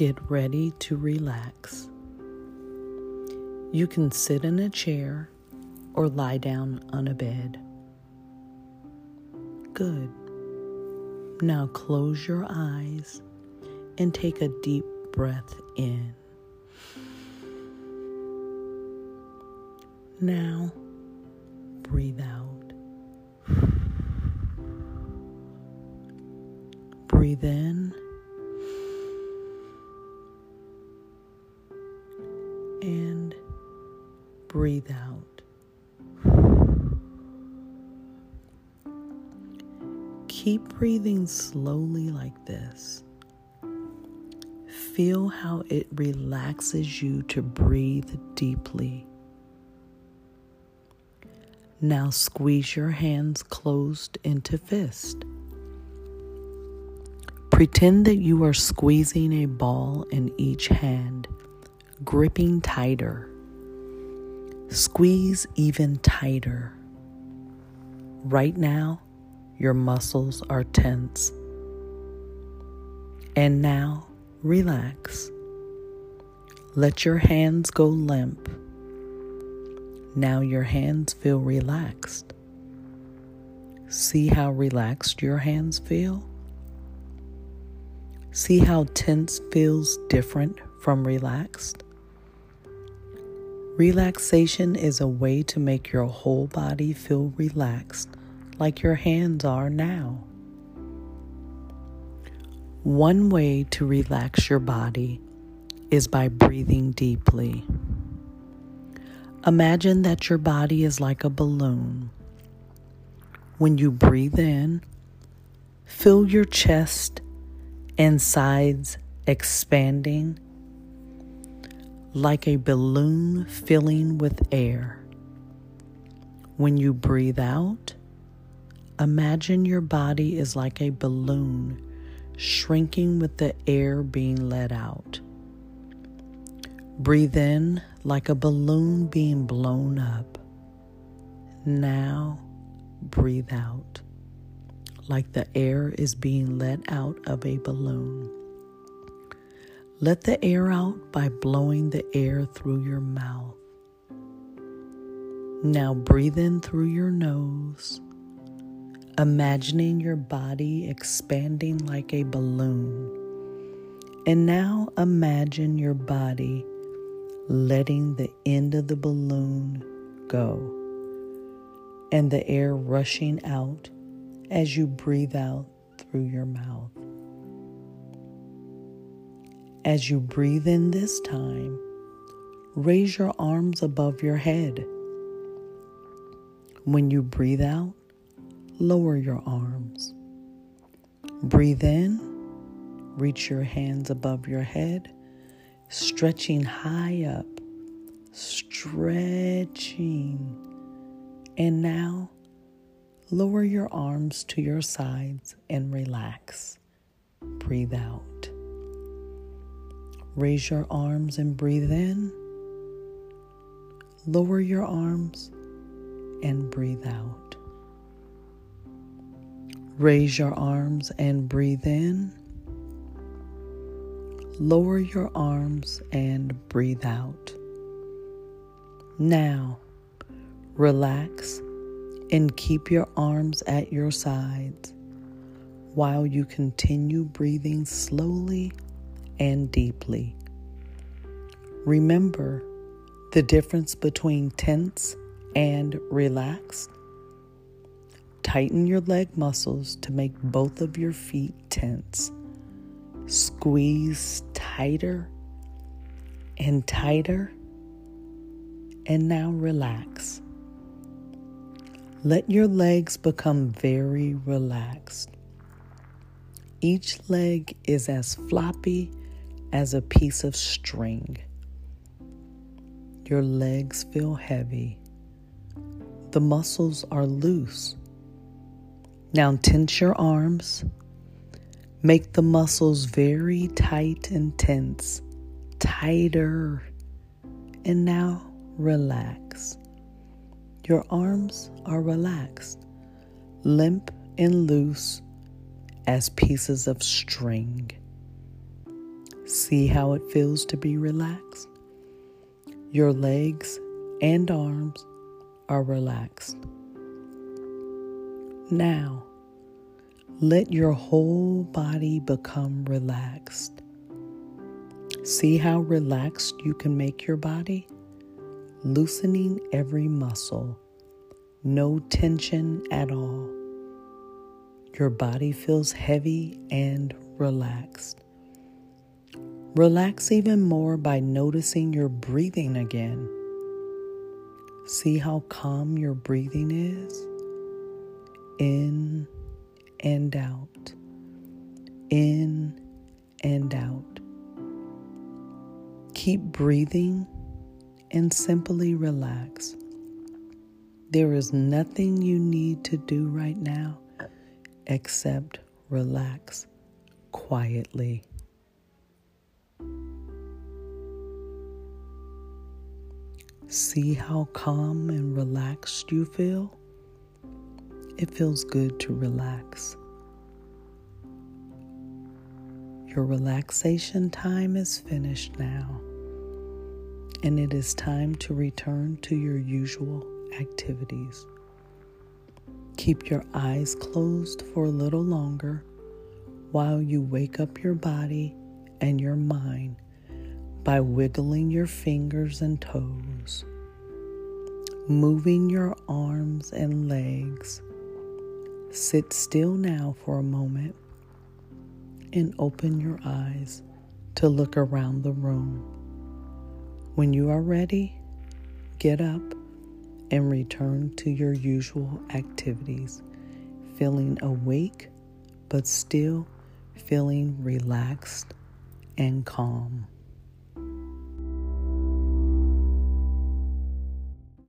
Get ready to relax. You can sit in a chair or lie down on a bed. Good. Now close your eyes and take a deep breath in. Now breathe out. Breathe in. Breathe out. Keep breathing slowly like this. Feel how it relaxes you to breathe deeply. Now squeeze your hands closed into fist. Pretend that you are squeezing a ball in each hand, gripping tighter. Squeeze even tighter. Right now, your muscles are tense. And now, relax. Let your hands go limp now your hands feel relaxed. See how relaxed your hands feel? See how tense feels different from relaxed? Relaxation is a way to make your whole body feel relaxed, like your hands are now. One way to relax your body is by breathing deeply. Imagine that your body is like a balloon. When you breathe in, feel your chest and sides expanding like a balloon filling with air. When you breathe out, imagine your body is like a balloon shrinking with the air being let out. Breathe in like a balloon being blown up. Now breathe out like the air is being let out of a balloon. Let the air out by blowing the air through your mouth. Now breathe in through your nose, imagining your body expanding like a balloon. And now imagine your body letting the end of the balloon go and the air rushing out as you breathe out through your mouth. As you breathe in this time, raise your arms above your head. When you breathe out, lower your arms. Breathe in, reach your hands above your head stretching high up, stretching. And now lower your arms to your sides and relax. Breathe out. Raise your arms and breathe in. Lower your arms and breathe out. Raise your arms and breathe in lower your arms and breathe out. Now, relax and keep your arms at your sides while you continue breathing slowly and deeply. Remember the difference between tense and relaxed. Tighten your leg muscles to make both of your feet tense. Squeeze tighter and tighter. And now relax. Let your legs become very relaxed. Each leg is as floppy as a piece of string. Your legs feel heavy. The muscles are loose. Now tense your arms Make the muscles very tight and tense, tighter. And now relax. Your arms are relaxed, limp and loose as pieces of string. See how it feels to be relaxed? Your legs and arms are relaxed. Now, let your whole body become relaxed. See how relaxed you can make your body? Loosening every muscle, no tension at all. Your body feels heavy and relaxed. Relax even more by noticing your breathing again. See how calm your breathing is? In and out, in and out. Keep breathing and simply relax. There is nothing you need to do right now except relax quietly. See how calm and relaxed you feel? It feels good to relax. Your relaxation time is finished now, and it is time to return to your usual activities. Keep your eyes closed for a little longer while you wake up your body and your mind by wiggling your fingers and toes, moving your arms and legs. Sit still now for a moment and open your eyes to look around the room. When you are ready, get up and return to your usual activities, feeling awake but still feeling relaxed and calm.